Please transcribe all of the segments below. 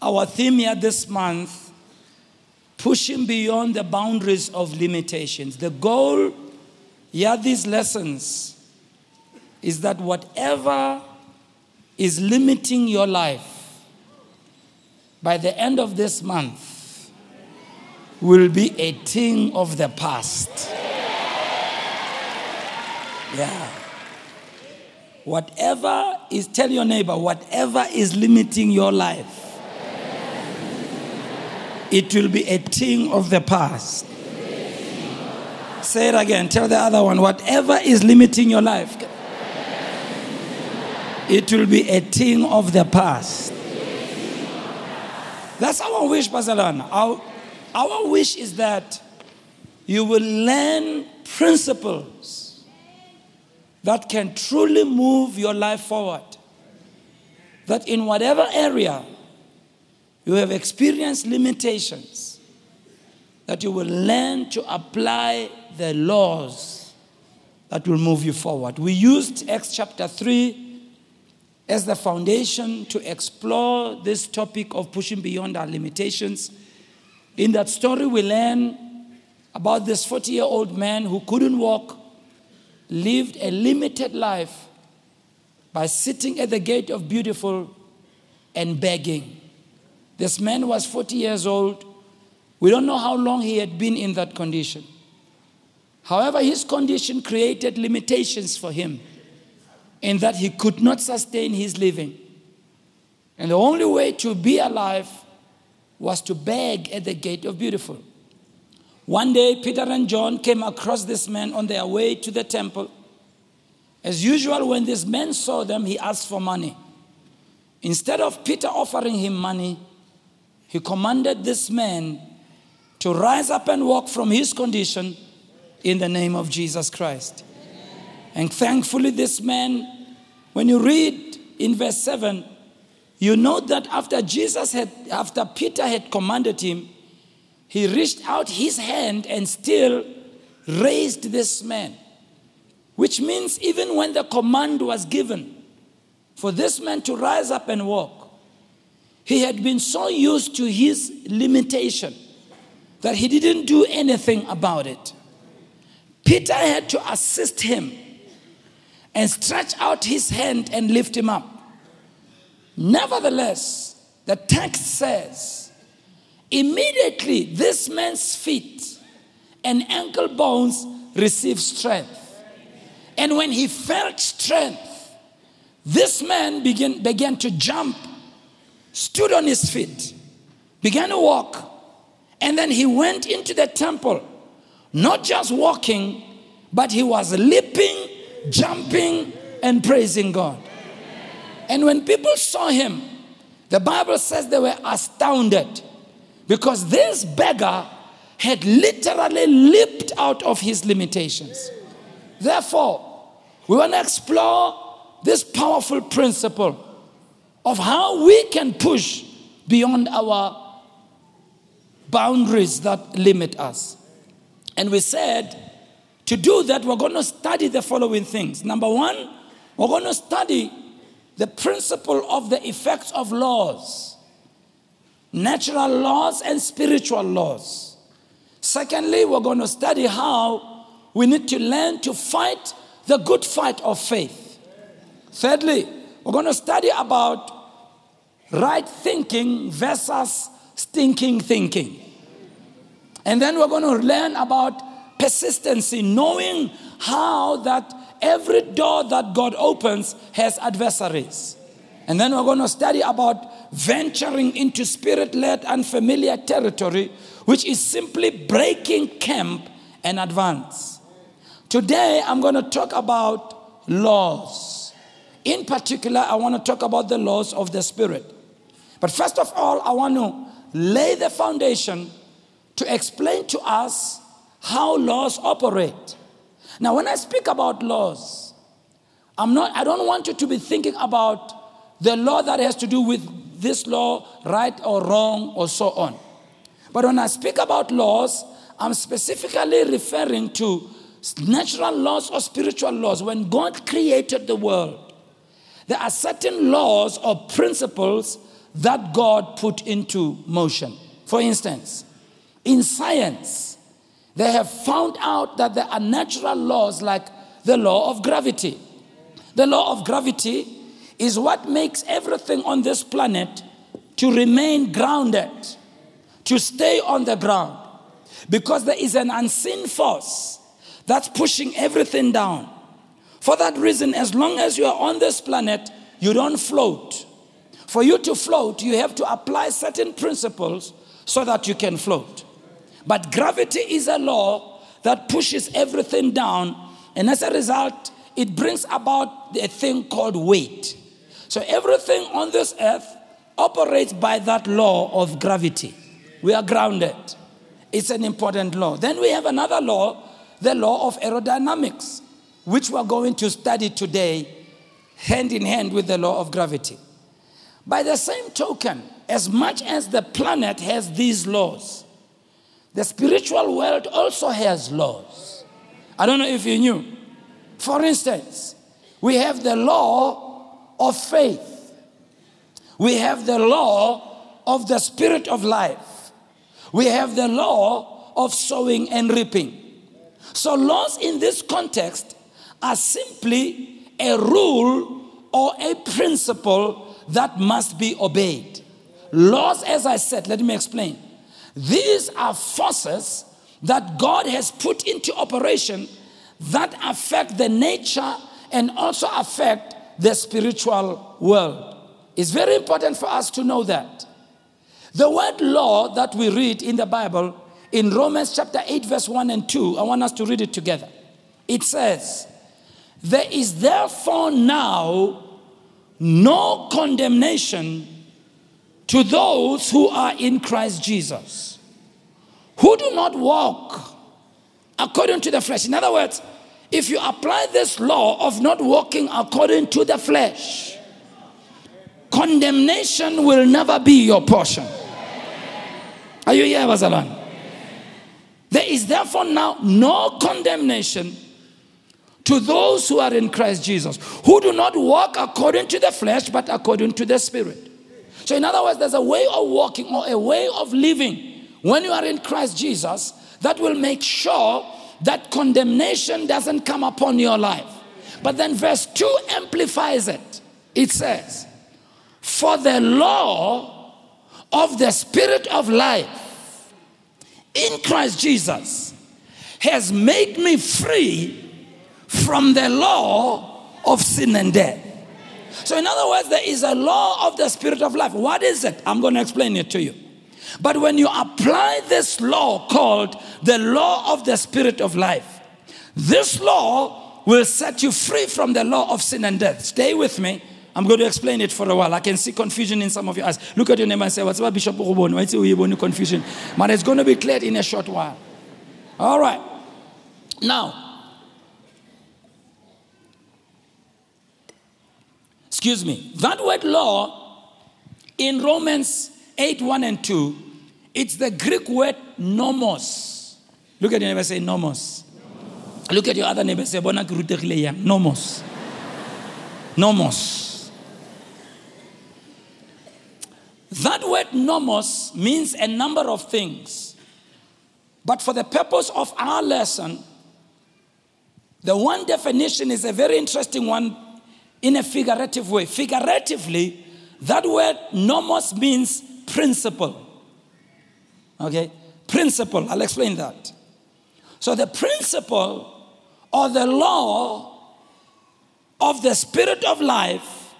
Our theme here this month pushing beyond the boundaries of limitations. The goal, yeah, these lessons is that whatever is limiting your life by the end of this month will be a thing of the past. Yeah. Whatever is, tell your neighbor, whatever is limiting your life, it will be a thing of the past. Say it again. Tell the other one, whatever is limiting your life, it will be a thing of the past. That's our wish, Barcelona. Our, our wish is that you will learn principles that can truly move your life forward. That in whatever area you have experienced limitations, that you will learn to apply the laws that will move you forward. We used Acts chapter 3 as the foundation to explore this topic of pushing beyond our limitations. In that story, we learn about this 40 year old man who couldn't walk, lived a limited life by sitting at the gate of beautiful and begging. This man was 40 years old. We don't know how long he had been in that condition. However, his condition created limitations for him in that he could not sustain his living. And the only way to be alive was to beg at the gate of beautiful. One day, Peter and John came across this man on their way to the temple. As usual, when this man saw them, he asked for money. Instead of Peter offering him money, he commanded this man to rise up and walk from his condition in the name of Jesus Christ. And thankfully, this man, when you read in verse 7, you know that after Jesus had, after Peter had commanded him, he reached out his hand and still raised this man. Which means even when the command was given for this man to rise up and walk, he had been so used to his limitation that he didn't do anything about it. Peter had to assist him and stretch out his hand and lift him up. Nevertheless, the text says, immediately this man's feet and ankle bones received strength. And when he felt strength, this man began, began to jump, stood on his feet, began to walk, and then he went into the temple, not just walking, but he was leaping jumping and praising God. And when people saw him, the Bible says they were astounded because this beggar had literally leaped out of his limitations. Therefore, we want to explore this powerful principle of how we can push beyond our boundaries that limit us. And we said to do that, we're going to study the following things. Number one, we're going to study the principle of the effects of laws, natural laws and spiritual laws. Secondly, we're going to study how we need to learn to fight the good fight of faith. Thirdly, we're going to study about right thinking versus stinking thinking. And then we're going to learn about persistency, knowing how that every door that God opens has adversaries. And then we're going to study about venturing into spirit led unfamiliar territory, which is simply breaking camp and advance. Today, I'm going to talk about laws. In particular, I want to talk about the laws of the Spirit. But first of all, I want to lay the foundation to explain to us how laws operate. Now, when I speak about laws, I'm not, I don't want you to be thinking about the law that has to do with this law, right or wrong, or so on. But when I speak about laws, I'm specifically referring to natural laws or spiritual laws. When God created the world, there are certain laws or principles that God put into motion. For instance, in science, they have found out that there are natural laws like the law of gravity. The law of gravity is what makes everything on this planet to remain grounded, to stay on the ground. Because there is an unseen force that's pushing everything down. For that reason, as long as you are on this planet, you don't float. For you to float, you have to apply certain principles so that you can float. But gravity is a law that pushes everything down, and as a result, it brings about a thing called weight. So everything on this earth operates by that law of gravity. We are grounded. It's an important law. Then we have another law, the law of aerodynamics, which we're going to study today hand in hand with the law of gravity. By the same token, as much as the planet has these laws, the spiritual world also has laws. I don't know if you knew. For instance, we have the law of faith, we have the law of the spirit of life, we have the law of sowing and reaping. So, laws in this context are simply a rule or a principle that must be obeyed. Laws, as I said, let me explain. These are forces that God has put into operation that affect the nature and also affect the spiritual world. It's very important for us to know that. The word law that we read in the Bible in Romans chapter 8, verse 1 and 2, I want us to read it together. It says, There is therefore now no condemnation to those who are in Christ Jesus, who do not walk according to the flesh. In other words, if you apply this law of not walking according to the flesh, condemnation will never be your portion. Are you here, Bazalan? There is therefore now no condemnation to those who are in Christ Jesus, who do not walk according to the flesh, but according to the Spirit. So, in other words, there's a way of walking or a way of living when you are in Christ Jesus that will make sure that condemnation doesn't come upon your life. But then, verse 2 amplifies it. It says, For the law of the Spirit of life in Christ Jesus has made me free from the law of sin and death. So, in other words, there is a law of the spirit of life. What is it? I'm going to explain it to you. But when you apply this law called the law of the spirit of life, this law will set you free from the law of sin and death. Stay with me. I'm going to explain it for a while. I can see confusion in some of your eyes. Look at your name and say, What's about Bishop Urubon? Why is confusion? But it's going to be cleared in a short while. All right. Now, excuse me, that word law in Romans 8 1 and 2, it's the Greek word nomos. Look at your neighbor, say nomos. nomos. Look at your other neighbor, say nomos. nomos. That word nomos means a number of things. But for the purpose of our lesson, the one definition is a very interesting one in a figurative way. Figuratively, that word nomos means principle. Okay? Principle. I'll explain that. So, the principle or the law of the spirit of life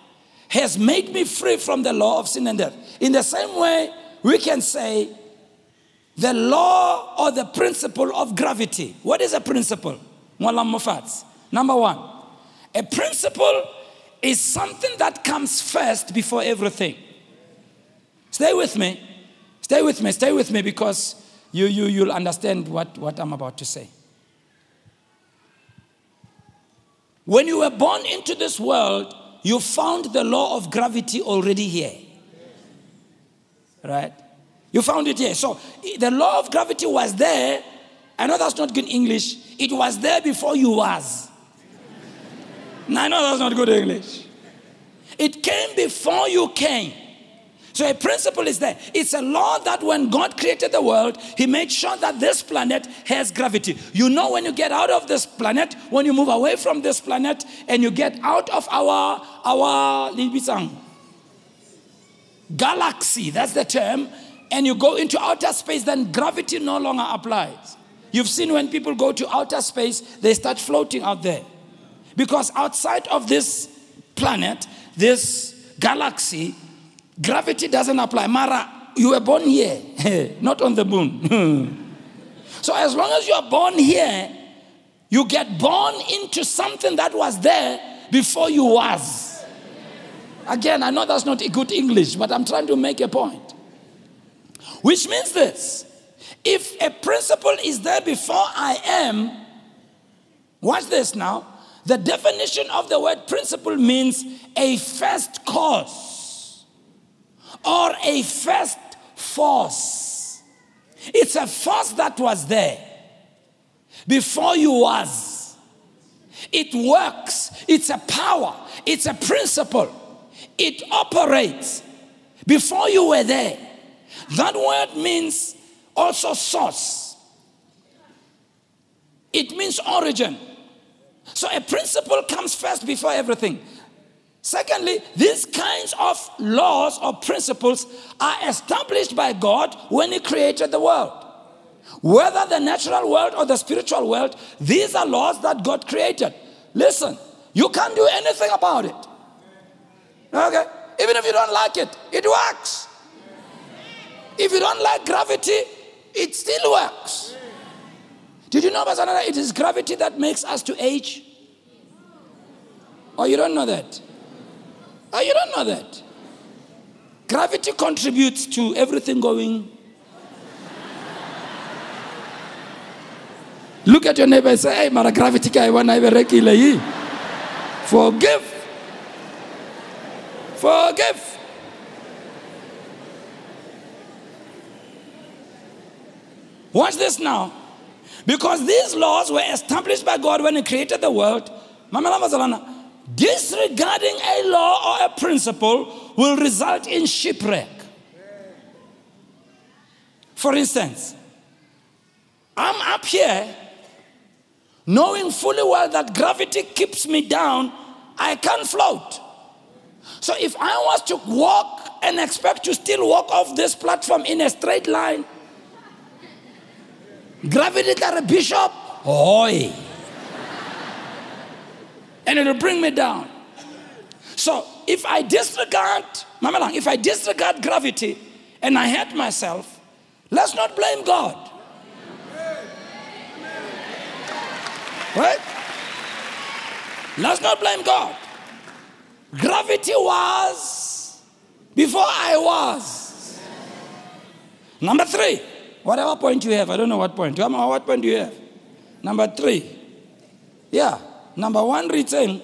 has made me free from the law of sin and death. In the same way, we can say the law or the principle of gravity. What is a principle? Number one, a principle is something that comes first before everything. Stay with me. Stay with me. Stay with me because you, you, you'll understand what, what I'm about to say. When you were born into this world, you found the law of gravity already here. Right? You found it here. So the law of gravity was there. I know that's not good English. It was there before you was. I know that's not good English. It came before you came. So a principle is there. It's a law that when God created the world, He made sure that this planet has gravity. You know, when you get out of this planet, when you move away from this planet, and you get out of our our galaxy, that's the term, and you go into outer space, then gravity no longer applies. You've seen when people go to outer space, they start floating out there. Because outside of this planet, this galaxy, gravity doesn't apply. Mara, you were born here, not on the moon. so as long as you are born here, you get born into something that was there before you was. Again, I know that's not a good English, but I'm trying to make a point. Which means this if a principle is there before I am, watch this now. The definition of the word principle means a first cause or a first force. It's a force that was there before you was. It works, it's a power, it's a principle. It operates before you were there. That word means also source, it means origin. So a principle comes first before everything. Secondly, these kinds of laws or principles are established by God when He created the world. Whether the natural world or the spiritual world, these are laws that God created. Listen, you can't do anything about it. Okay? Even if you don't like it, it works. If you don't like gravity, it still works. Did you know, Bazanara, it is gravity that makes us to age? Or you don't know that? Oh, you don't know that? Gravity contributes to everything going. Look at your neighbor and say, hey, Mara, gravity ka iwana ibe Forgive. Forgive. Watch this now. Because these laws were established by God when He created the world. Disregarding a law or a principle will result in shipwreck. For instance, I'm up here knowing fully well that gravity keeps me down, I can't float. So if I was to walk and expect to still walk off this platform in a straight line, Gravity that a bishop, oi. and it'll bring me down. So if I disregard, if I disregard gravity and I hurt myself, let's not blame God. Right? Let's not blame God. Gravity was before I was. Number three. Whatever point you have, I don't know what point. What point do you have? Number three. Yeah. Number one, written,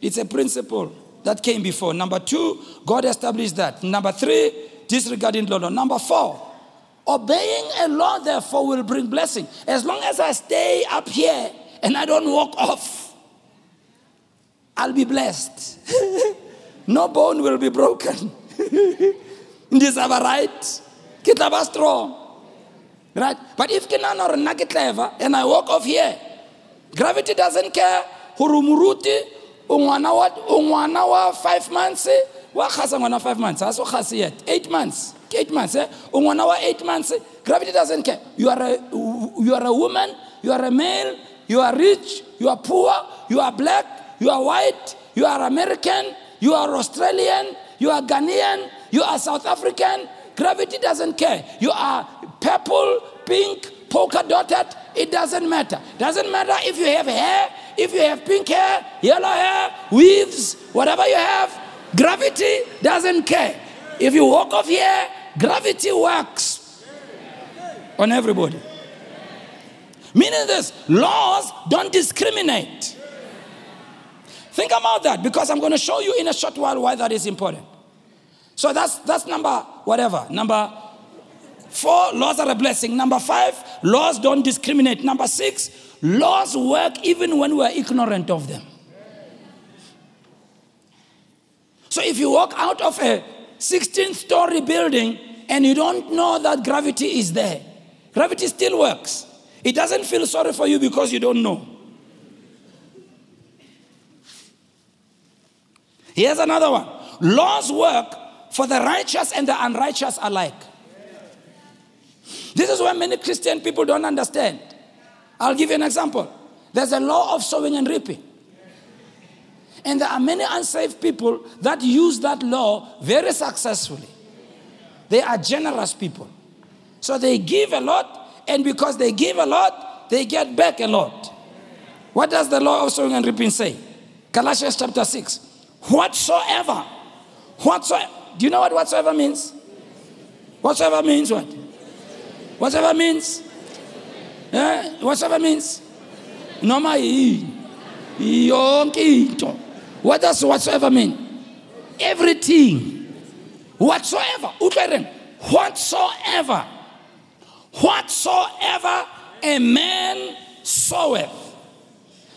it's a principle that came before. Number two, God established that. Number three, disregarding law. Number four, obeying a law, therefore, will bring blessing. As long as I stay up here and I don't walk off, I'll be blessed. no bone will be broken. This is our right. Get strong. Right? But if kinana nugget clever and I walk off here, gravity doesn't care. Hurumuruti, ungwana wa ungwana wa five months, wa khasa ngwana five months, aso khasi yet. Eight months. Eight months, eh? Wa eight months, gravity doesn't care. You are a you are a woman, you are a male, you are rich, you are poor, you are black, you are white, you are American, you are Australian, you are Ghanaian, you are South African. Gravity doesn't care. You are purple, pink, polka dotted, it doesn't matter. Doesn't matter if you have hair, if you have pink hair, yellow hair, weaves, whatever you have, gravity doesn't care. If you walk off here, gravity works on everybody. Meaning this, laws don't discriminate. Think about that because I'm going to show you in a short while why that is important. So that's that's number whatever. Number Four, laws are a blessing. Number five, laws don't discriminate. Number six, laws work even when we're ignorant of them. So if you walk out of a 16 story building and you don't know that gravity is there. Gravity still works. It doesn't feel sorry for you because you don't know. Here's another one laws work for the righteous and the unrighteous alike. This is why many Christian people don't understand. I'll give you an example. There's a law of sowing and reaping. And there are many unsaved people that use that law very successfully. They are generous people. So they give a lot, and because they give a lot, they get back a lot. What does the law of sowing and reaping say? Galatians chapter 6. Whatsoever, whatsoever, do you know what whatsoever means? Whatsoever means what? Whatsoever means? Eh? Whatever means? Noma yonke into. What does whatsoever mean? Everything. Whatsoever. Whatsoever. Whatsoever a man soweth.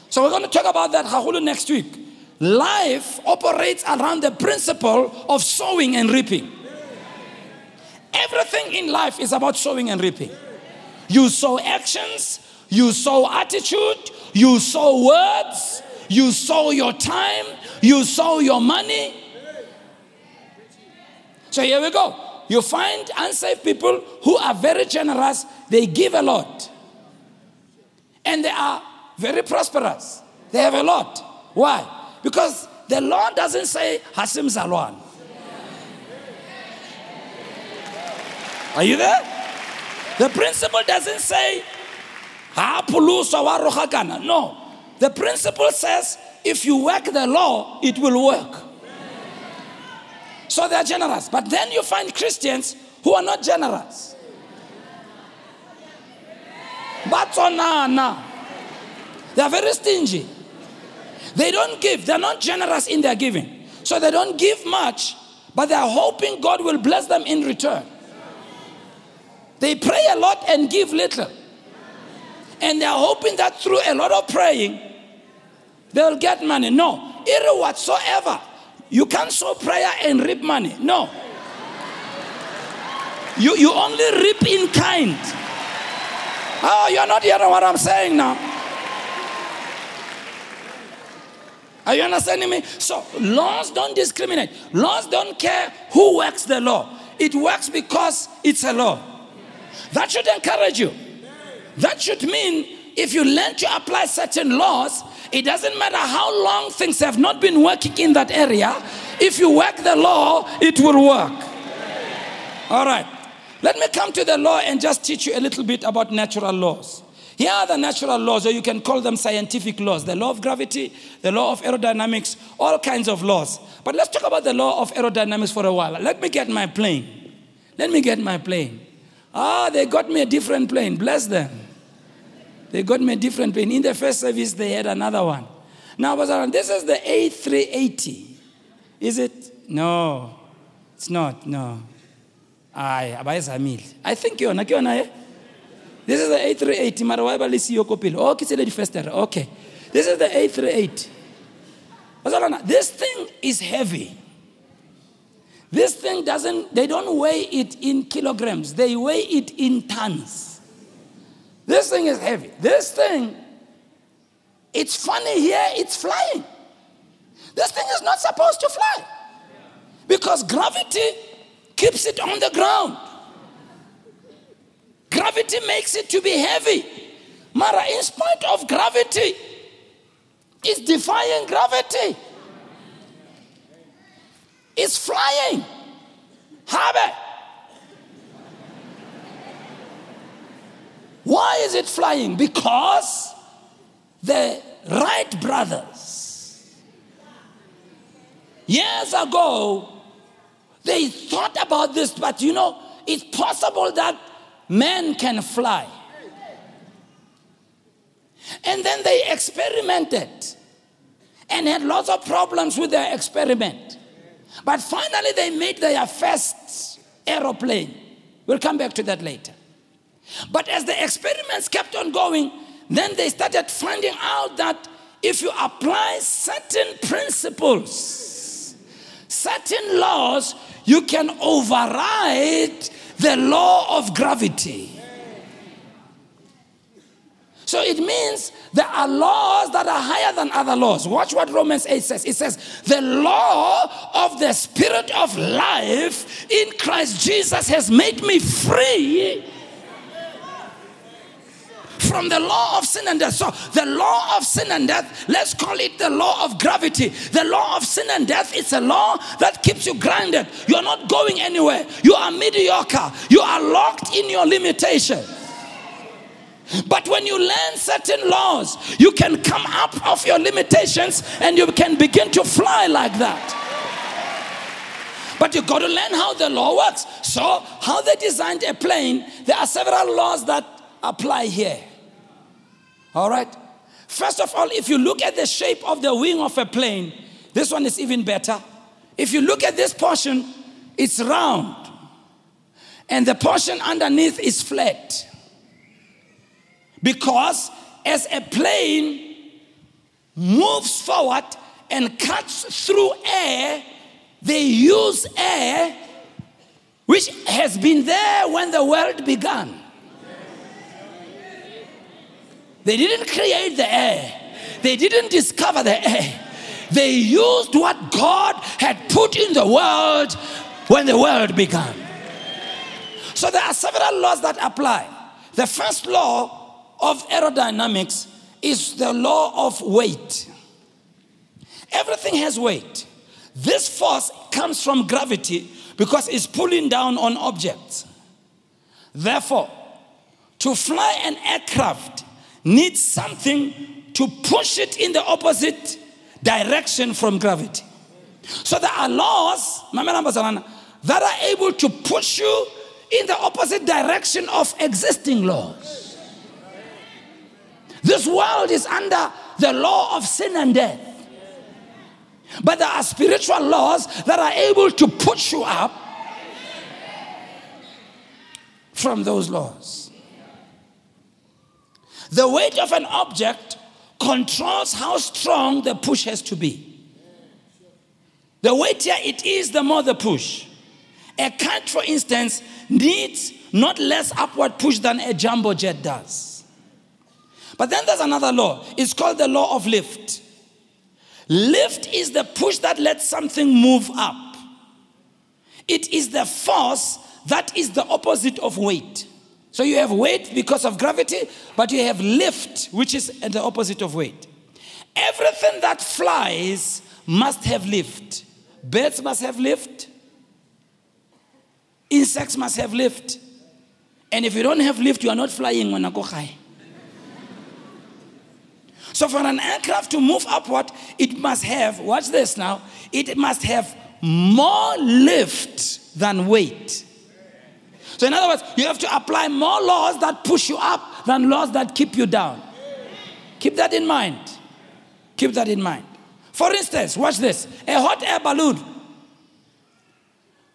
So we're going to talk about that Hahulu next week. Life operates around the principle of sowing and reaping. Everything in life is about sowing and reaping. You sow actions, you sow attitude, you sow words, you sow your time, you sow your money. So here we go. You find unsaved people who are very generous, they give a lot. And they are very prosperous. They have a lot. Why? Because the law doesn't say Hasim Zalwan. Are you there? The principle doesn't say No. The principle says if you work the law, it will work. So they're generous. But then you find Christians who are not generous. But so nah, nah. They're very stingy. They don't give, they're not generous in their giving. So they don't give much, but they're hoping God will bless them in return. They pray a lot and give little. And they're hoping that through a lot of praying, they'll get money. No, either whatsoever. You can't sow prayer and reap money. No. You, you only reap in kind. Oh, you're not hearing what I'm saying now. Are you understanding me? So, laws don't discriminate. Laws don't care who works the law. It works because it's a law. That should encourage you. That should mean if you learn to apply certain laws, it doesn't matter how long things have not been working in that area. If you work the law, it will work. All right. Let me come to the law and just teach you a little bit about natural laws. Here are the natural laws, or you can call them scientific laws the law of gravity, the law of aerodynamics, all kinds of laws. But let's talk about the law of aerodynamics for a while. Let me get my plane. Let me get my plane. Ah, they got me a different plane. Bless them. They got me a different plane. In the first service, they had another one. Now, this is the A380. Is it? No, it's not. No. I, I think you're not. This is the A380. Mara wa ba le siyo ko pele. Okay, it's the first Okay. This is the A380. This thing is heavy. This thing doesn't, they don't weigh it in kilograms, they weigh it in tons. This thing is heavy. This thing, it's funny here, it's flying. This thing is not supposed to fly because gravity keeps it on the ground. Gravity makes it to be heavy. Mara, in spite of gravity, it's defying gravity. It's flying. Habe. Why is it flying? Because the Wright brothers, years ago, they thought about this, but you know, it's possible that men can fly. And then they experimented and had lots of problems with their experiment. But finally, they made their first aeroplane. We'll come back to that later. But as the experiments kept on going, then they started finding out that if you apply certain principles, certain laws, you can override the law of gravity. So it means there are laws that are higher than other laws. Watch what Romans 8 says. It says, The law of the Spirit of life in Christ Jesus has made me free from the law of sin and death. So, the law of sin and death, let's call it the law of gravity. The law of sin and death is a law that keeps you grounded. You are not going anywhere. You are mediocre. You are locked in your limitation. But when you learn certain laws, you can come up of your limitations and you can begin to fly like that. But you got to learn how the law works. So, how they designed a plane, there are several laws that apply here. All right? First of all, if you look at the shape of the wing of a plane, this one is even better. If you look at this portion, it's round, and the portion underneath is flat. Because as a plane moves forward and cuts through air, they use air which has been there when the world began. They didn't create the air, they didn't discover the air. They used what God had put in the world when the world began. So there are several laws that apply. The first law of aerodynamics is the law of weight. Everything has weight. This force comes from gravity because it's pulling down on objects. Therefore, to fly an aircraft needs something to push it in the opposite direction from gravity. So there are laws, that are able to push you in the opposite direction of existing laws. This world is under the law of sin and death. But there are spiritual laws that are able to push you up from those laws. The weight of an object controls how strong the push has to be. The weightier it is, the more the push. A kite, for instance, needs not less upward push than a jumbo jet does. But then there's another law. It's called the law of lift. Lift is the push that lets something move up. It is the force that is the opposite of weight. So you have weight because of gravity, but you have lift, which is the opposite of weight. Everything that flies must have lift. Birds must have lift. Insects must have lift. And if you don't have lift, you are not flying when I go high. So for an aircraft to move upward, it must have, watch this now, it must have more lift than weight. So in other words, you have to apply more laws that push you up than laws that keep you down. Keep that in mind. Keep that in mind. For instance, watch this a hot air balloon.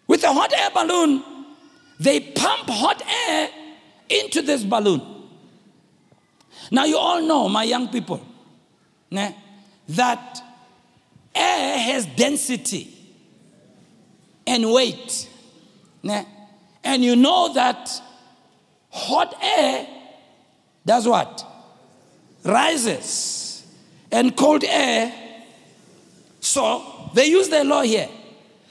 With a hot air balloon, they pump hot air into this balloon. Now, you all know, my young people, né, that air has density and weight. Né? And you know that hot air does what? Rises. And cold air. So they use the law here.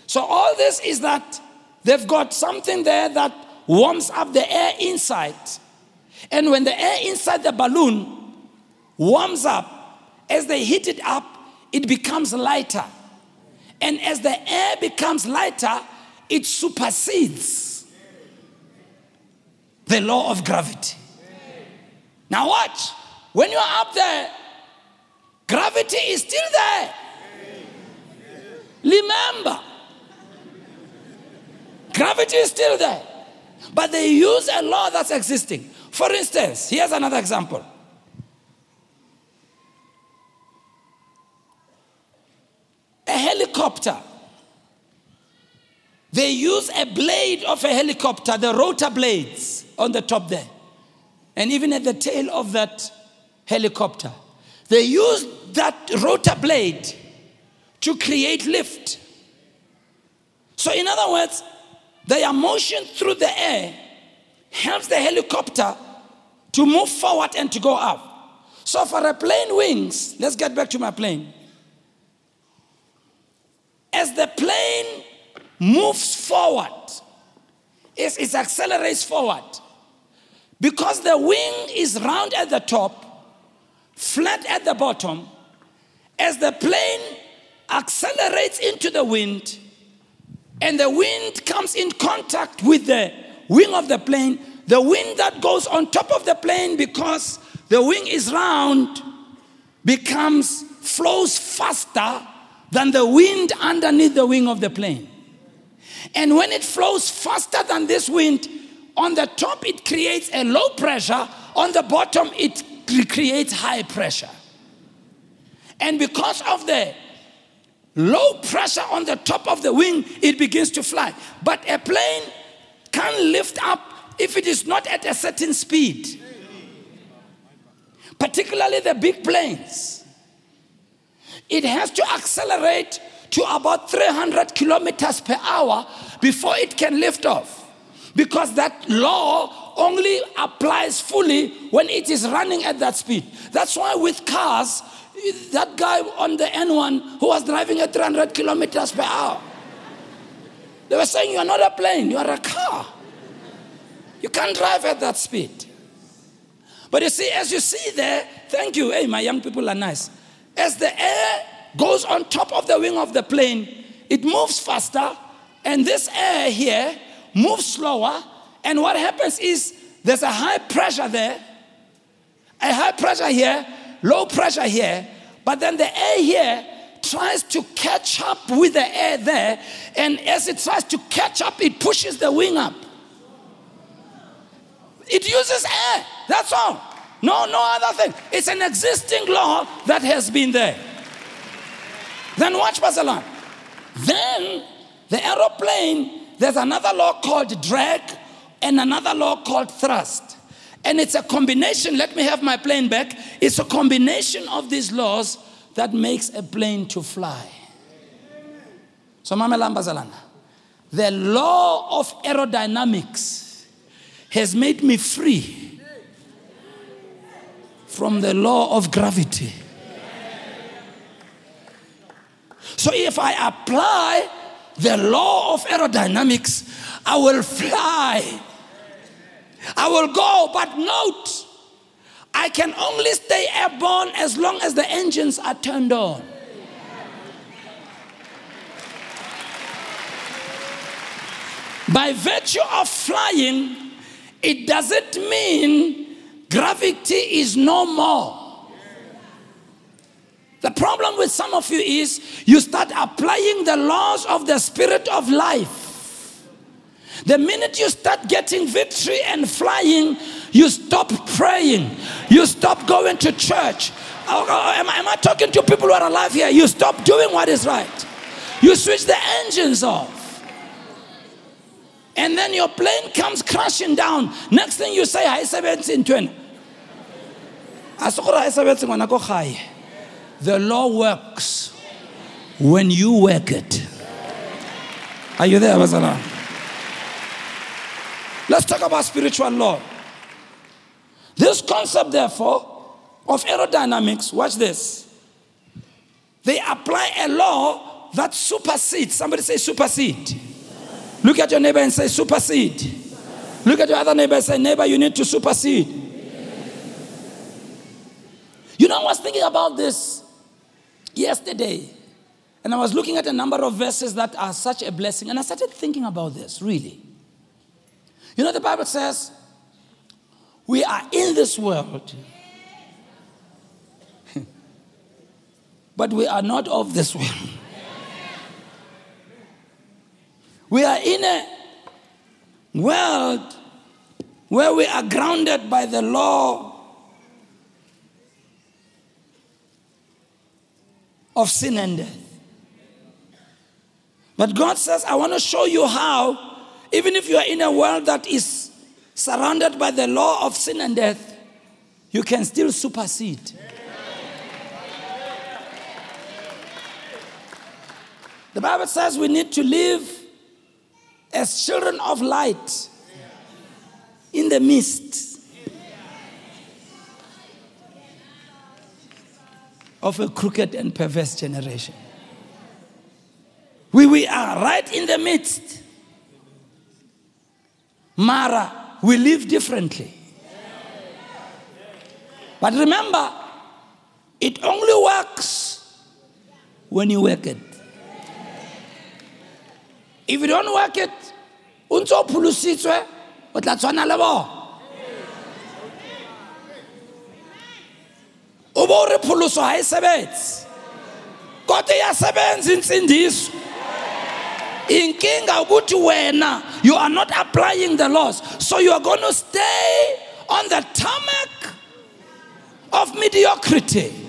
So all this is that they've got something there that warms up the air inside. And when the air inside the balloon warms up, as they heat it up, it becomes lighter. And as the air becomes lighter, it supersedes the law of gravity. Now, watch. When you're up there, gravity is still there. Remember, gravity is still there. But they use a law that's existing. For instance, here's another example a helicopter. They use a blade of a helicopter, the rotor blades on the top there, and even at the tail of that helicopter. They use that rotor blade to create lift. So, in other words, their motion through the air helps the helicopter to move forward and to go up. So, for a plane wings, let's get back to my plane. As the plane moves forward, as it accelerates forward, because the wing is round at the top, flat at the bottom, as the plane accelerates into the wind, and the wind comes in contact with the wing of the plane, the wind that goes on top of the plane because the wing is round becomes flows faster than the wind underneath the wing of the plane. And when it flows faster than this wind, on the top it creates a low pressure, on the bottom it creates high pressure. And because of the low pressure on the top of the wing, it begins to fly. But a plane can't lift up if it is not at a certain speed, particularly the big planes. It has to accelerate to about 300 kilometers per hour before it can lift off. Because that law only applies fully when it is running at that speed. That's why with cars, that guy on the N1 who was driving at 300 kilometers per hour, they were saying, You are not a plane, you are a car. You can't drive at that speed. But you see, as you see there, thank you. Hey, my young people are nice. As the air goes on top of the wing of the plane, it moves faster, and this air here moves slower. And what happens is there's a high pressure there, a high pressure here, low pressure here, but then the air here tries to catch up with the air there, and as it tries to catch up, it pushes the wing up. It uses air. That's all. No, no other thing. It's an existing law that has been there. Then watch Barcelona. Then the aeroplane, there's another law called drag and another law called thrust. And it's a combination, let me have my plane back. It's a combination of these laws that makes a plane to fly. So, Mama Lambazalana, the law of aerodynamics has made me free from the law of gravity. So if I apply the law of aerodynamics, I will fly. I will go, but note, I can only stay airborne as long as the engines are turned on. By virtue of flying, it doesn't mean gravity is no more. The problem with some of you is you start applying the laws of the spirit of life. The minute you start getting victory and flying, you stop praying, you stop going to church. Oh, oh, oh, am, I, am I talking to people who are alive here? You stop doing what is right, you switch the engines off and then your plane comes crashing down. Next thing you say, I ngwana ko gae. The law works when you work it. Are you there, Bazala? Let's talk about spiritual law. This concept, therefore, of aerodynamics, watch this. They apply a law that supersedes. Somebody say supersede Look at your neighbor and say, supersede. Look at your other neighbor and say, neighbor, you need to supersede. You know, I was thinking about this yesterday. And I was looking at a number of verses that are such a blessing. And I started thinking about this, really. You know, the Bible says, we are in this world, but we are not of this world. We are in a world where we are grounded by the law of sin and death. But God says, I want to show you how, even if you are in a world that is surrounded by the law of sin and death, you can still supersede. The Bible says we need to live as children of light in the midst of a crooked and perverse generation. We, we are right in the midst. Mara, we live differently. But remember, it only works when you work it. If you don't work it, o ntse o tla tshwana le bona o bo re pholoso ha e sebetse kodwa insindiso inkinga ukuthi wena you are not applying the laws so you are going to stay on the tarmac of mediocrity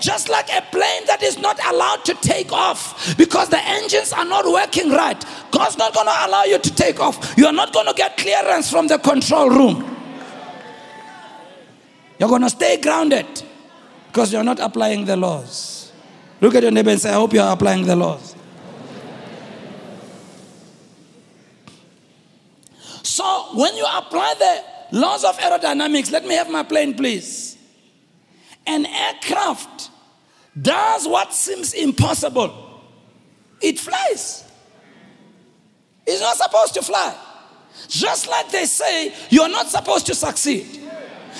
just like a plane that is not allowed to take off because the engines are not working right. God's not going to allow you to take off. You are not going to get clearance from the control room. You're going to stay grounded because you're not applying the laws. Look at your neighbor and say, I hope you're applying the laws. So, when you apply the laws of aerodynamics, let me have my plane, please. An aircraft does what seems impossible. It flies. It's not supposed to fly. Just like they say, you're not supposed to succeed.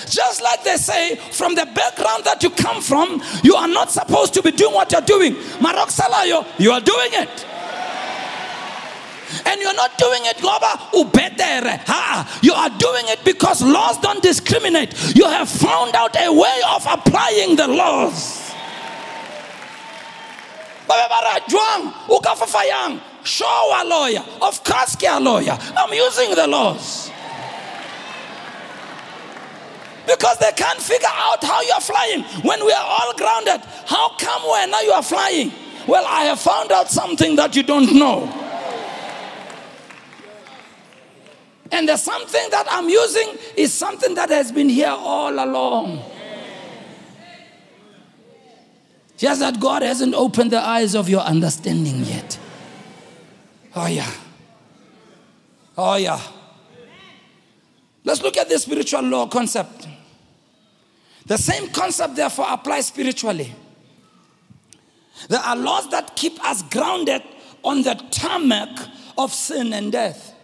Just like they say, from the background that you come from, you are not supposed to be doing what you're doing. Marok Salayo, you are doing it. And you're not doing it ngoba. Ha, you are doing it because laws don't discriminate. You have found out a way of applying the laws. Show a lawyer. Of course, a lawyer. I'm using the laws. Because they can't figure out how you're flying. When we are all grounded, how come when now you are flying? Well, I have found out something that you don't know. And the something that I'm using is something that has been here all along. Just that God hasn't opened the eyes of your understanding yet. Oh, yeah. Oh, yeah. Let's look at the spiritual law concept. The same concept, therefore, applies spiritually. There are laws that keep us grounded on the tarmac of sin and death.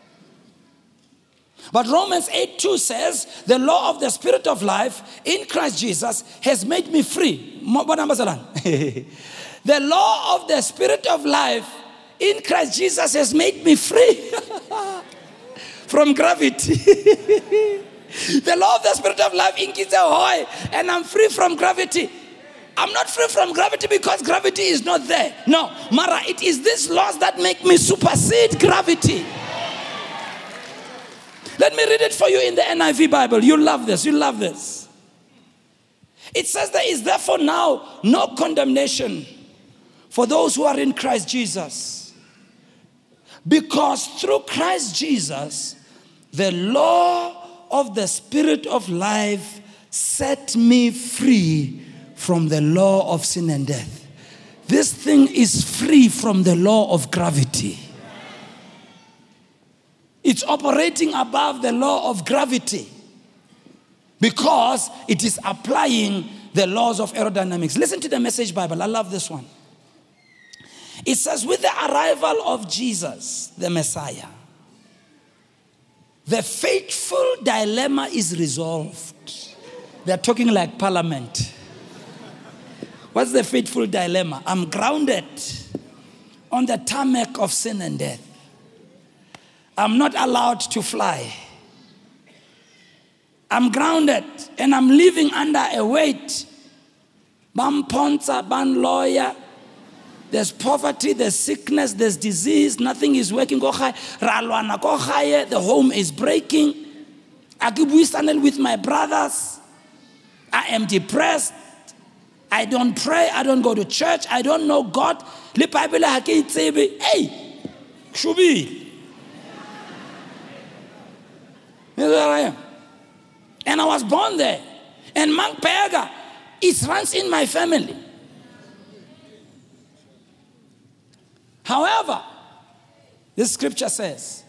But Romans 8 2 says, The law of the Spirit of life in Christ Jesus has made me free. the law of the Spirit of life in Christ Jesus has made me free from gravity. the law of the Spirit of life in Kizahoy, and I'm free from gravity. I'm not free from gravity because gravity is not there. No, Mara, it is these laws that make me supersede gravity. Let me read it for you in the NIV Bible. You love this. You love this. It says there is therefore now no condemnation for those who are in Christ Jesus. Because through Christ Jesus, the law of the Spirit of life set me free from the law of sin and death. This thing is free from the law of gravity. It's operating above the law of gravity because it is applying the laws of aerodynamics. Listen to the message Bible. I love this one. It says, with the arrival of Jesus, the Messiah, the fateful dilemma is resolved. They're talking like parliament. What's the fateful dilemma? I'm grounded on the tarmac of sin and death. I'm not allowed to fly. I'm grounded and I'm living under a weight. Ban ponza, ban lawyer. There's poverty, there's sickness, there's disease, nothing is working. The home is breaking. I keep with my brothers. I am depressed. I don't pray. I don't go to church. I don't know God. Hey, shubi. Where I am. And I was born there. And monk Pega, it runs in my family. However, the scripture says,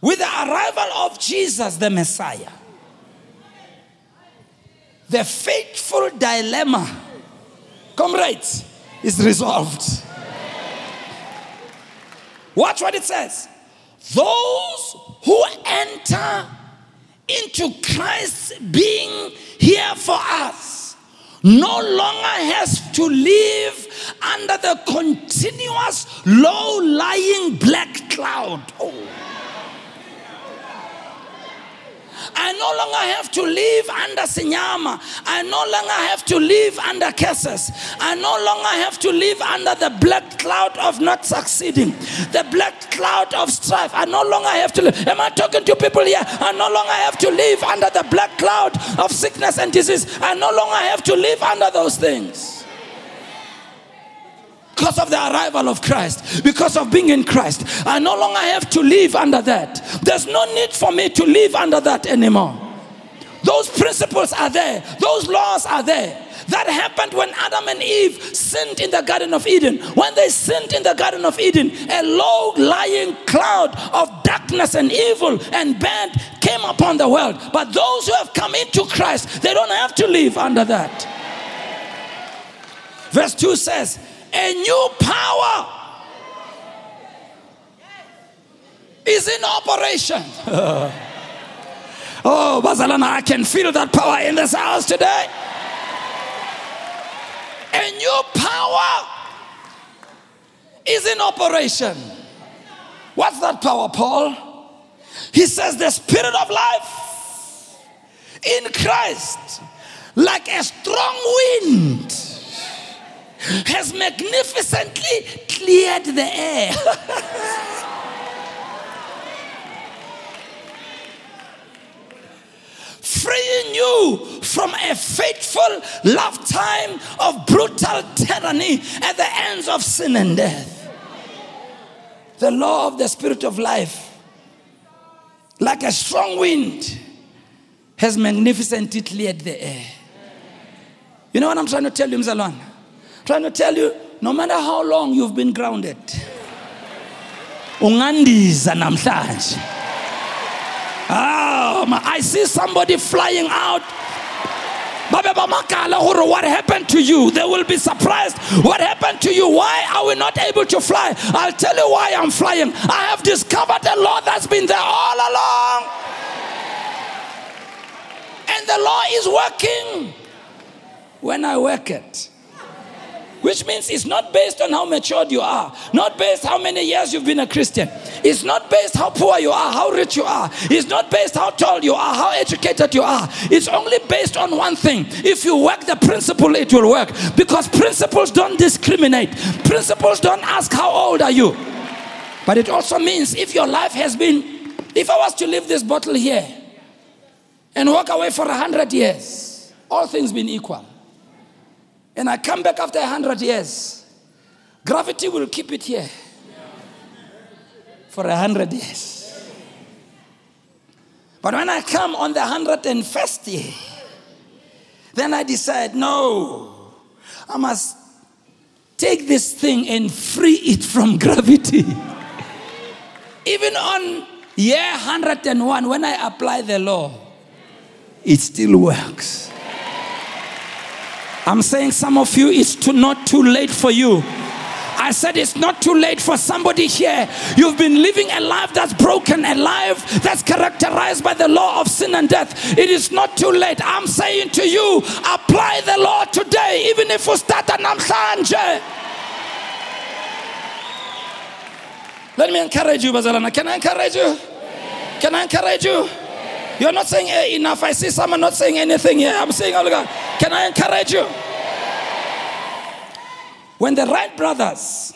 with the arrival of Jesus the Messiah, the fateful dilemma, comrades, is resolved. Watch what it says. Those who enter into Christ's being here for us no longer has to live under the continuous low lying black cloud. Oh. I no longer have to live under Sinyama. I no longer have to live under curses. I no longer have to live under the black cloud of not succeeding, the black cloud of strife. I no longer have to live. Am I talking to people here? I no longer have to live under the black cloud of sickness and disease. I no longer have to live under those things because of the arrival of Christ, because of being in Christ. I no longer have to live under that. There's no need for me to live under that anymore. Those principles are there, those laws are there. That happened when Adam and Eve sinned in the Garden of Eden. When they sinned in the Garden of Eden, a low lying cloud of darkness and evil and bad came upon the world. But those who have come into Christ, they don't have to live under that. Verse 2 says, a new power is in operation. oh, Bazalana, I can feel that power in this house today. A new power is in operation. What's that power, Paul? He says the spirit of life in Christ, like a strong wind has magnificently cleared the air. freeing you from a fateful lifetime of brutal tyranny at the ends of sin and death. The law of the spirit of life, like a strong wind, has magnificently cleared the air. You know what I'm trying to tell you, Mzalwan? Trying to tell you no matter how long you've been grounded oh, i see somebody flying out. What happened to you? They will be surprised. What happened to you? Why are we not able to fly? I'll tell you why i'm flying. I have discovered a law that's been there all along. And the law is working. When i work it which means it's not based on how matured you are, not based how many years you've been a Christian. It's not based how poor you are, how rich you are. It's not based how tall you are, how educated you are. It's only based on one thing. If you work the principle, it will work. Because principles don't discriminate. Principles don't ask how old are you. But it also means if your life has been, if I was to leave this bottle here and walk away for a hundred years, all things being equal and I come back after a hundred years, gravity will keep it here for a hundred years. But when I come on the hundred and first year, then I decide, no, I must take this thing and free it from gravity. Even on year 101, when I apply the law, it still works. I'm saying some of you, it's too, not too late for you. I said it's not too late for somebody here. You've been living a life that's broken, a life that's characterized by the law of sin and death. It is not too late. I'm saying to you, apply the law today, even if you start namhlanje. Let me encourage you, Bazalana. Can I encourage you? Can I encourage you? You're not saying eh, enough. I see someone not saying anything here. I'm saying, oh, God. Can I encourage you? When the Wright brothers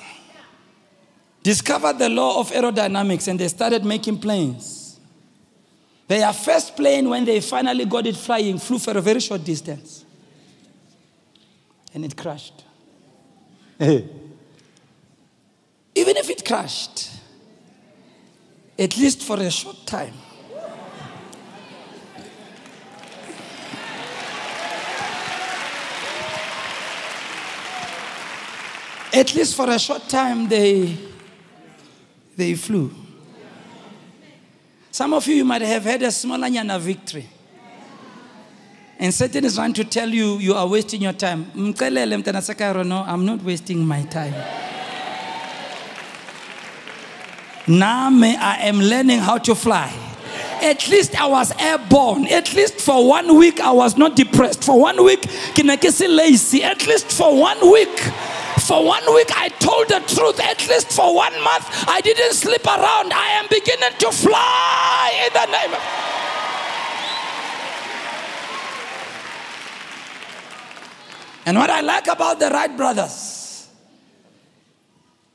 discovered the law of aerodynamics and they started making planes, their first plane, when they finally got it flying, flew for a very short distance. And it crashed. Even if it crashed, at least for a short time, at least for a short time, they, they flew. Some of you, you might have had a small anyana victory. And Satan is trying to tell you you are wasting your time. No, I'm not wasting my time. Now I am learning how to fly. At least I was airborne. At least for one week I was not depressed. For one week, kinakisi lazy. At least for one week. For one week, I told the truth. At least for one month, I didn't sleep around. I am beginning to fly in the name of. And what I like about the Wright brothers,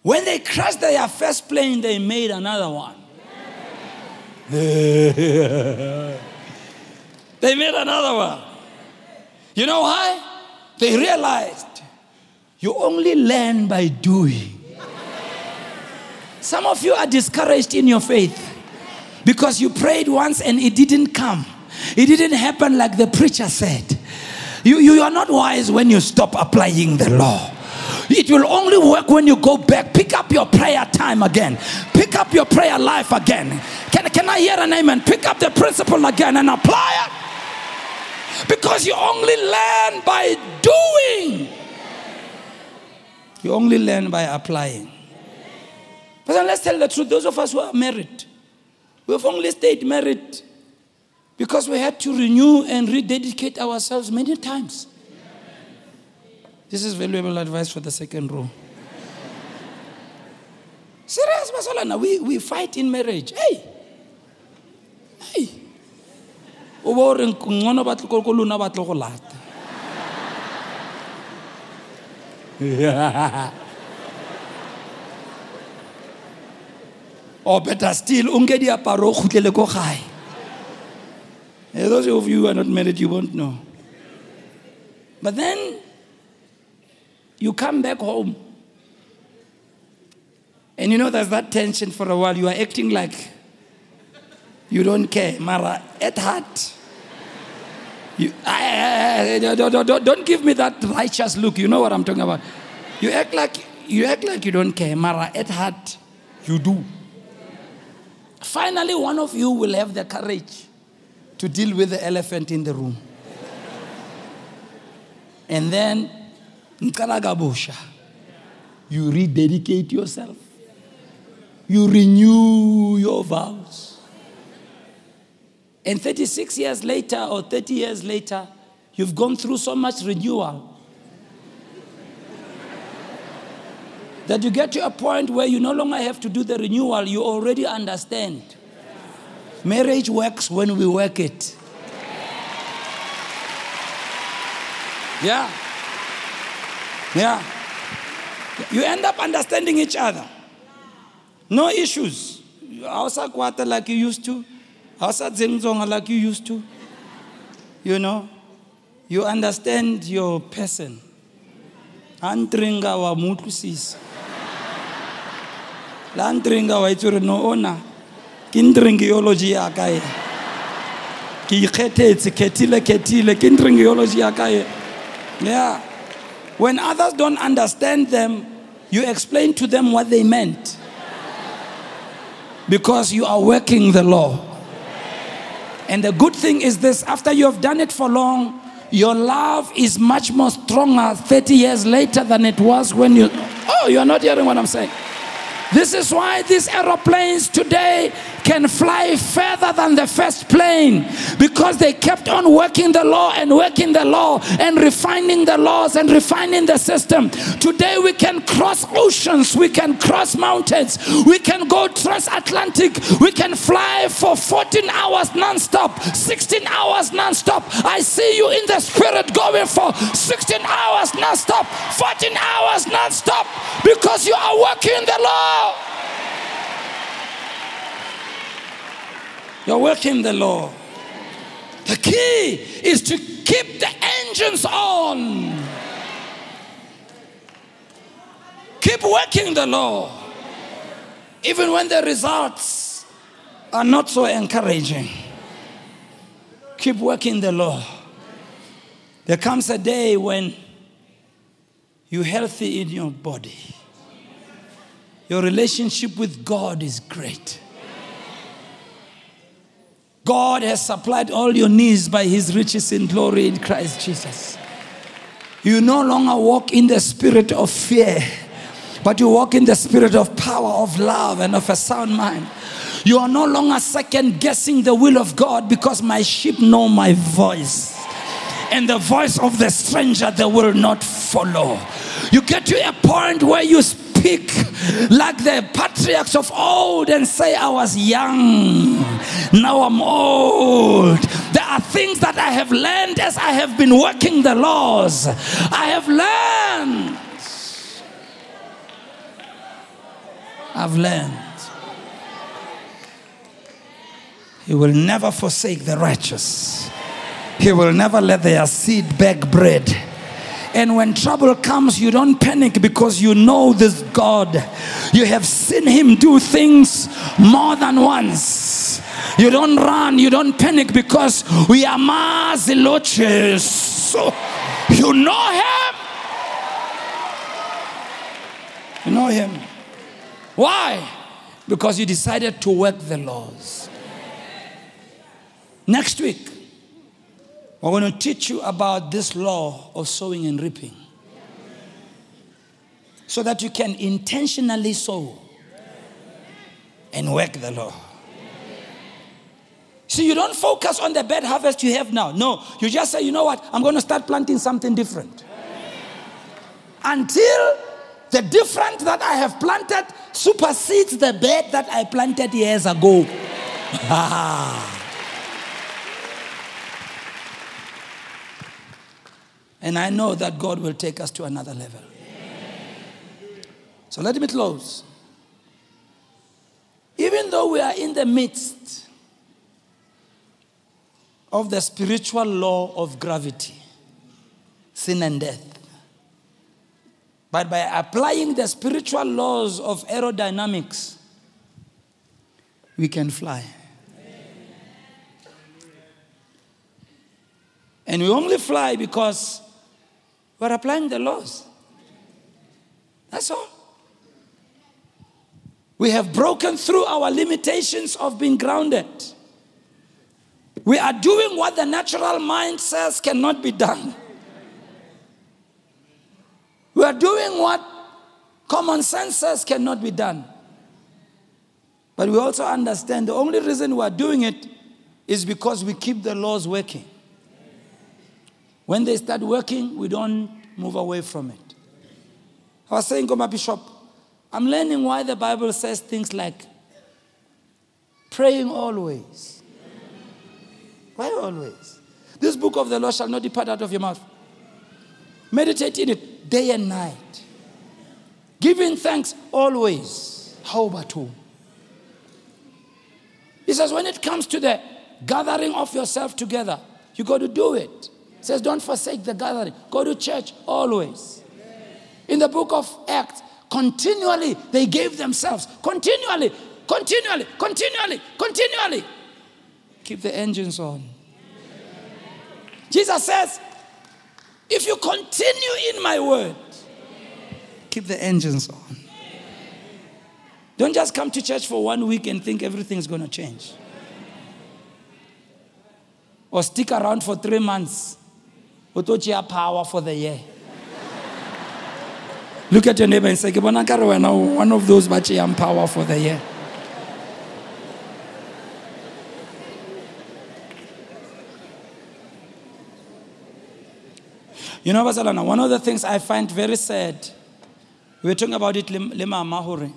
when they crashed their first plane, they made another one. they made another one. You know why? They realized you only learn by doing. Some of you are discouraged in your faith because you prayed once and it didn't come. It didn't happen like the preacher said. You, you are not wise when you stop applying the law. It will only work when you go back. Pick up your prayer time again. Pick up your prayer life again. Can, can I hear an amen? Pick up the principle again and apply it. Because you only learn by doing. You only learn by applying. But let's tell the truth. Those of us who are married, we've only stayed married because we had to renew and rededicate ourselves many times. This is valuable advice for the second row. Serious, Masolana, we, we fight in marriage. Hey! Hey! or oh, better still o nke diaparo o kgutlele ko gae. Eh, those of you who are not married you won't know. But then you come back home. And you know there's that tension for a while. You are acting like you don't care. Mara at heart you, I, I, don't, don't, don't give me that righteous look. You know what I'm talking about. You act like you act like you don't care, Mara. At heart, you do. Finally, one of you will have the courage to deal with the elephant in the room. And then, you rededicate yourself. You renew your vows. And 36 years later or 30 years later, you've gone through so much renewal that you get to a point where you no longer have to do the renewal, you already understand. Marriage works when we work it. Yeah. Yeah. You end up understanding each other. No issues. Also, quarter like you used to. Hausa Zengzonga like you used to. You know, you understand your person. Antringa wa mutlusis. La antringa wa itsure no ona. Ke ntringiology ya ka e. Ke ikgethetse khethile khethile ke ntringiology ya ka e. Yeah. When others don't understand them, you explain to them what they meant. Because you are working the law. And the good thing is this after you have done it for long, your love is much more stronger 30 years later than it was when you. Oh, you're not hearing what I'm saying. This is why these aeroplanes today can fly further than the first plane because they kept on working the law and working the law and refining the laws and refining the system. Today we can cross oceans, we can cross mountains, we can go transatlantic, we can fly for 14 hours non-stop, 16 hours non-stop. I see you in the spirit going for 16 hours non-stop, 14 hours non-stop because you are working the law. You're working the law. The key is to keep the engines on. Keep working the law. Even when the results are not so encouraging. Keep working the law. There comes a day when you're healthy in your body. Your relationship with God is great. God has supplied all your needs by his riches in glory in Christ Jesus. You no longer walk in the spirit of fear, but you walk in the spirit of power, of love, and of a sound mind. You are no longer second guessing the will of God because my sheep know my voice. And the voice of the stranger they will not follow. You get to a point where you speak like the patriarchs of old and say, I was young, now I'm old. There are things that I have learned as I have been working the laws. I have learned. I've learned. He will never forsake the righteous. He will never let their seed beg bread. And when trouble comes, you don't panic because you know this God. You have seen Him do things more than once. You don't run, you don't panic because we are maziloches. So you know Him. You know Him. Why? Because you decided to work the laws. Next week, we're going to teach you about this law of sowing and reaping so that you can intentionally sow and work the law. See, you don't focus on the bad harvest you have now. No, you just say, you know what, I'm going to start planting something different. Until the different that I have planted supersedes the bad that I planted years ago. And I know that God will take us to another level. So let me close. Even though we are in the midst of the spiritual law of gravity, sin and death, but by applying the spiritual laws of aerodynamics, we can fly. And we only fly because we're applying the laws. That's all. We have broken through our limitations of being grounded. We are doing what the natural mind says cannot be done. We are doing what common sense says cannot be done. But we also understand the only reason we are doing it is because we keep the laws working. When they start working, we don't move away from it. I was saying, Goma Bishop, I'm learning why the Bible says things like praying always. Why always? This book of the law shall not depart out of your mouth. Meditate in it day and night. Giving thanks always. How about who? He says, when it comes to the gathering of yourself together, you got to do it says, Don't forsake the gathering. Go to church always. In the book of Acts, continually they gave themselves. Continually, continually, continually, continually. Keep the engines on. Jesus says, If you continue in my word, keep the engines on. Don't just come to church for one week and think everything's going to change. Or stick around for three months tšea power for the year look at your neighbor and say ke bona ka re wena one of those ba tšeang power for the year You know, Basalana, one of the things I find very sad, we were talking about it, Lima Mahuri.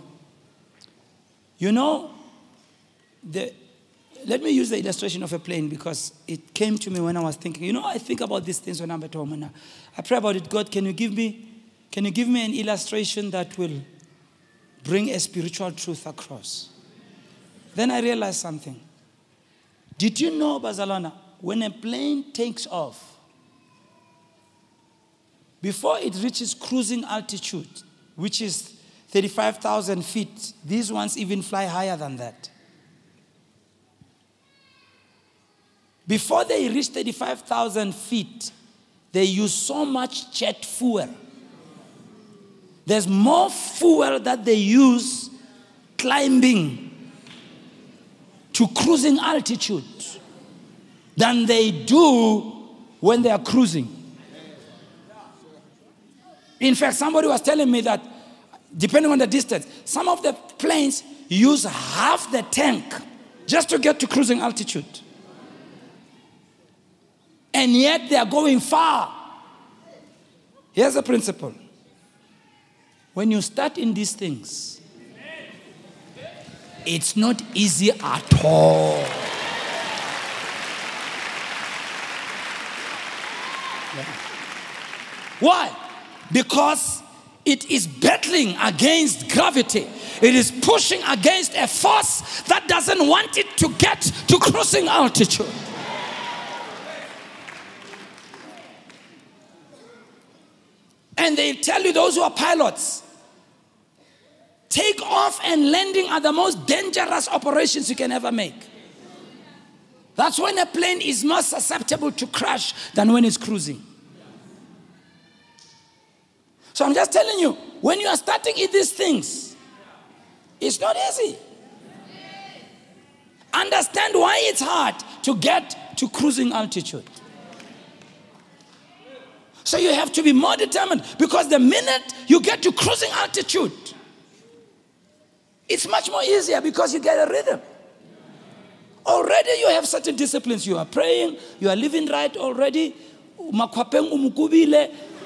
You know, the, let me use the illustration of a plane because it came to me when I was thinking. You know, I think about these things when I'm at home and I pray about it. God, can you give me, can you give me an illustration that will bring a spiritual truth across? Then I realized something. Did you know, Bazalana, when a plane takes off, before it reaches cruising altitude, which is 35,000 feet, these ones even fly higher than that. Before they reach 35,000 feet, they use so much jet fuel. There's more fuel that they use climbing to cruising altitude than they do when they are cruising. In fact, somebody was telling me that depending on the distance, some of the planes use half the tank just to get to cruising altitude. And yet they are going far. Here's a principle when you start in these things, it's not easy at all. Why? Because it is battling against gravity. It is pushing against a force that doesn't want it to get to cruising altitude. And they tell you, those who are pilots, take off and landing are the most dangerous operations you can ever make. That's when a plane is more susceptible to crash than when it's cruising. So I'm just telling you, when you are starting in these things, it's not easy. Understand why it's hard to get to cruising altitude. So you have to be more determined because the minute you get to cruising altitude, it's much more easier because you get a rhythm. Already you have certain disciplines. You are praying, you are living right already.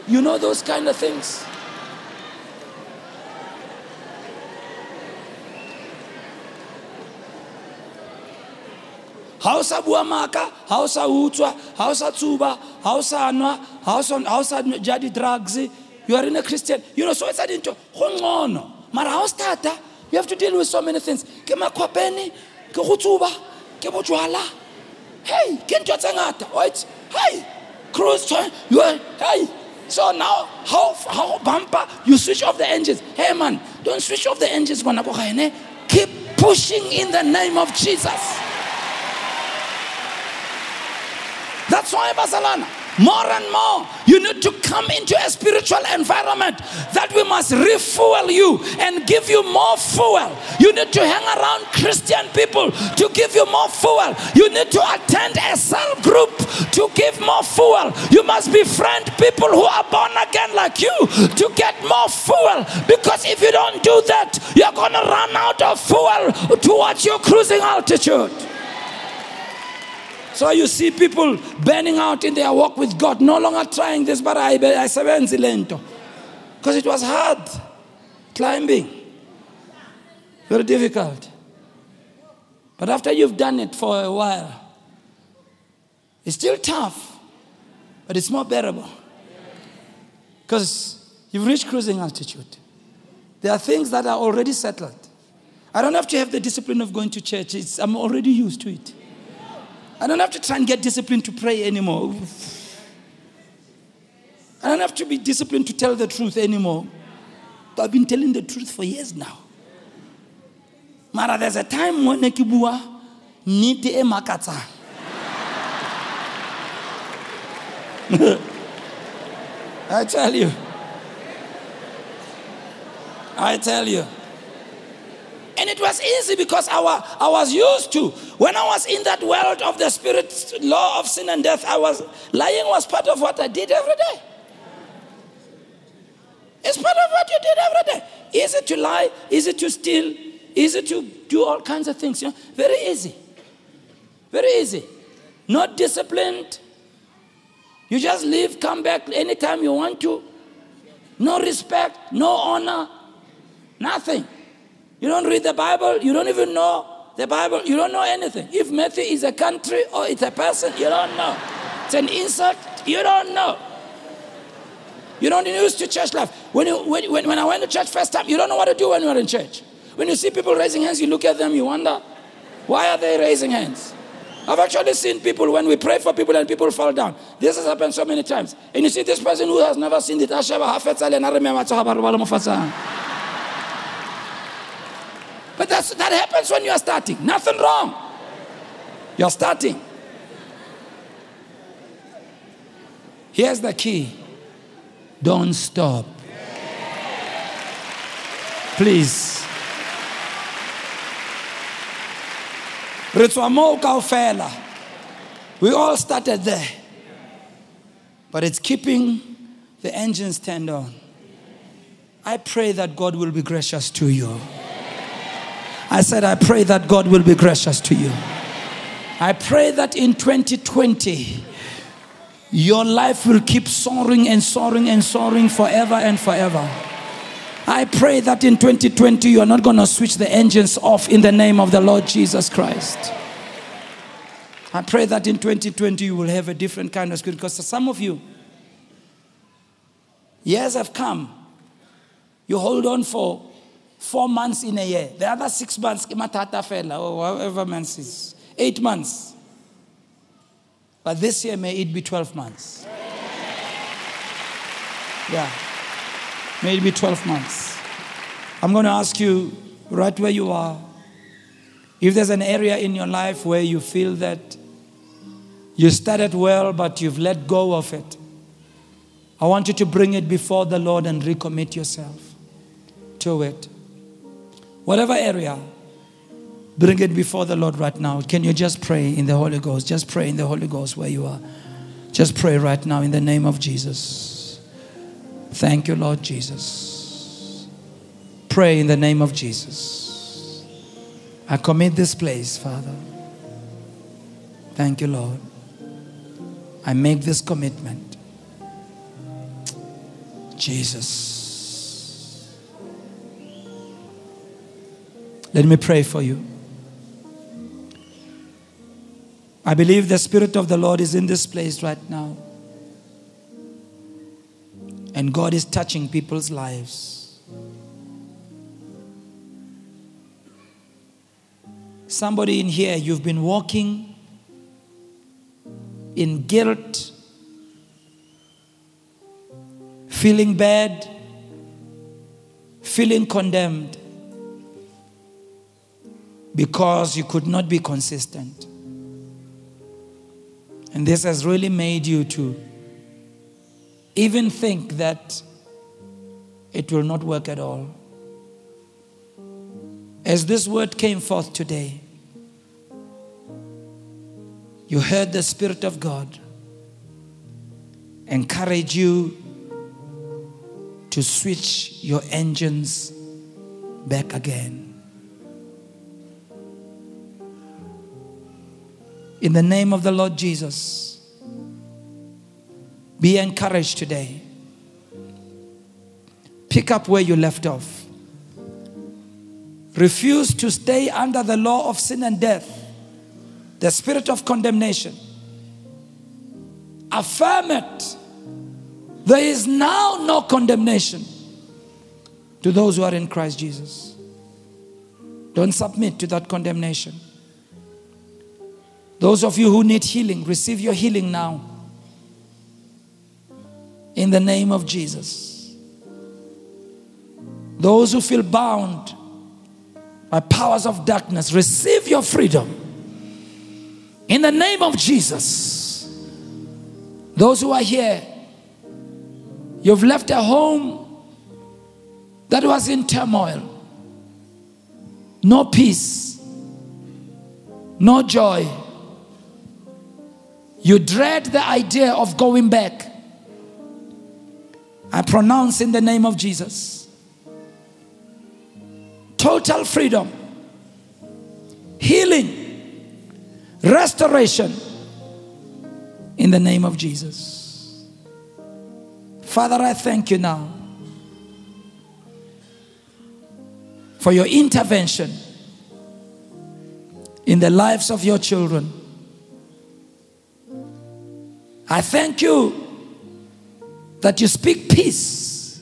You know those kind of things. Ha o sa bua maaka ha o sa utswa ha o sa tsuba ha o sa nwa o sa ja di-drugs. You are in a christian. You know so etsa dinto go ngcono. Mara ha o starta you have to deal with so many things. Ke makhwapene ke go tsuba ke bojwala hey ke ntho tse ngata. Right hey cruise you are hey. So now how how bumper you switch off the engines. Hey man don't switch off the engines gona go gaene. Keep pushing in the name of jesus That's why, Basalana, more and more, you need to come into a spiritual environment that we must refuel you and give you more fuel. You need to hang around Christian people to give you more fuel. You need to attend a cell group to give more fuel. You must befriend people who are born again like you to get more fuel. Because if you don't do that, you're going to run out of fuel towards your cruising altitude. So you see people burning out in their walk with God, no longer trying this, but I, I lento. Because it was hard climbing. Very difficult. But after you've done it for a while, it's still tough, but it's more bearable. Because you've reached cruising altitude. There are things that are already settled. I don't have to have the discipline of going to church. It's, I'm already used to it. I don't have to try and get disciplined to pray anymore. I don't have to be disciplined to tell the truth anymore. I've been telling the truth for years now. Mara, there's a time when nekibua niti e makata. I tell you. I tell you. Was easy because I, I was used to. When I was in that world of the spirit law of sin and death, I was lying was part of what I did every day. It's part of what you did every day. Easy to lie, easy to steal, easy to do all kinds of things. You know? Very easy. Very easy. Not disciplined. You just leave, come back anytime you want to. No respect, no honor, nothing. You don't read the Bible, you don't even know the Bible, you don't know anything. If Matthew is a country or it's a person, you don't know. It's an insult, you don't know. You don't use to church life. When, you, when, when, when I went to church first time, you don't know what to do when you're in church. When you see people raising hands, you look at them, you wonder, why are they raising hands? I've actually seen people when we pray for people and people fall down. This has happened so many times. And you see this person who has never seen it. But that's, that happens when you are starting. Nothing wrong. You're starting. Here's the key don't stop. Please. We all started there. But it's keeping the engines turned on. I pray that God will be gracious to you. I said, I pray that God will be gracious to you. I pray that in 2020, your life will keep soaring and soaring and soaring forever and forever. I pray that in 2020 you are not going to switch the engines off in the name of the Lord Jesus Christ. I pray that in 2020 you will have a different kind of spirit because some of you, years have come. You hold on for four months in a year. The other six months, or whatever months is, eight months. But this year may it be 12 months. Yeah. May it be 12 months. I'm going to ask you right where you are. If there's an area in your life where you feel that you started well, but you've let go of it, I want you to bring it before the Lord and recommit yourself to it. Whatever area, bring it before the Lord right now. Can you just pray in the Holy Ghost? Just pray in the Holy Ghost where you are. Just pray right now in the name of Jesus. Thank you, Lord Jesus. Pray in the name of Jesus. I commit this place, Father. Thank you, Lord. I make this commitment. Jesus. Let me pray for you. I believe the Spirit of the Lord is in this place right now. And God is touching people's lives. Somebody in here, you've been walking in guilt, feeling bad, feeling condemned because you could not be consistent. And this has really made you to even think that it will not work at all. As this word came forth today, you heard the Spirit of God encourage you to switch your engines back again. In the name of the Lord Jesus. Be encouraged today. Pick up where you left off. Refuse to stay under the law of sin and death, the spirit of condemnation. Affirm it. There is now no condemnation to those who are in Christ Jesus. Don't submit to that condemnation. Those of you who need healing, receive your healing now in the name of Jesus. Those who feel bound by powers of darkness, receive your freedom in the name of Jesus. Those who are here, you've left a home that was in turmoil, no peace, no joy. You dread the idea of going back. I pronounce in the name of Jesus total freedom, healing, restoration in the name of Jesus. Father, I thank you now for your intervention in the lives of your children. I thank you that you speak peace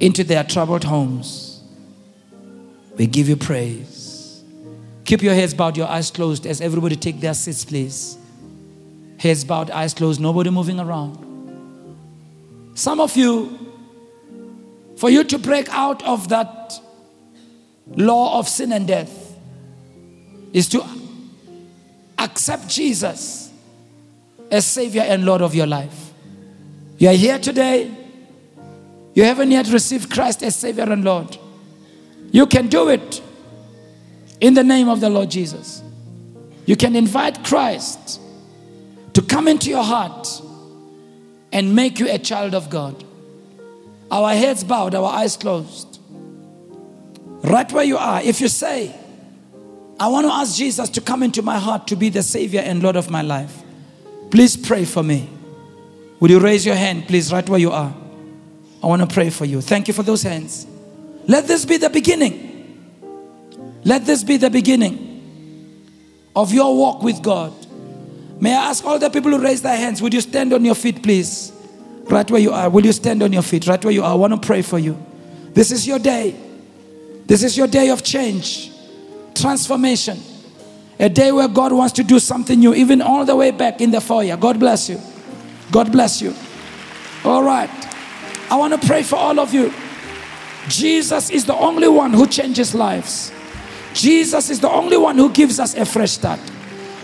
into their troubled homes. We give you praise. Keep your heads bowed, your eyes closed as everybody take their seats, please. Heads bowed, eyes closed, nobody moving around. Some of you, for you to break out of that law of sin and death, is to accept Jesus as Savior and Lord of your life. You are here today. You haven't yet received Christ as Savior and Lord. You can do it in the name of the Lord Jesus. You can invite Christ to come into your heart and make you a child of God. Our heads bowed, our eyes closed. Right where you are, if you say, I want to ask Jesus to come into my heart to be the Savior and Lord of my life, please pray for me. Would you raise your hand, please, right where you are? I want to pray for you. Thank you for those hands. Let this be the beginning. Let this be the beginning of your walk with God. May I ask all the people who raise their hands, would you stand on your feet, please? Right where you are. Will you stand on your feet? Right where you are. I want to pray for you. This is your day. This is your day of change, transformation. A day where God wants to do something new, even all the way back in the foyer. God bless you. God bless you. All right. I want to pray for all of you. Jesus is the only one who changes lives. Jesus is the only one who gives us a fresh start.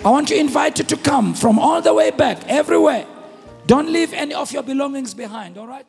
I want to invite you to come from all the way back, everywhere. Don't leave any of your belongings behind, all right?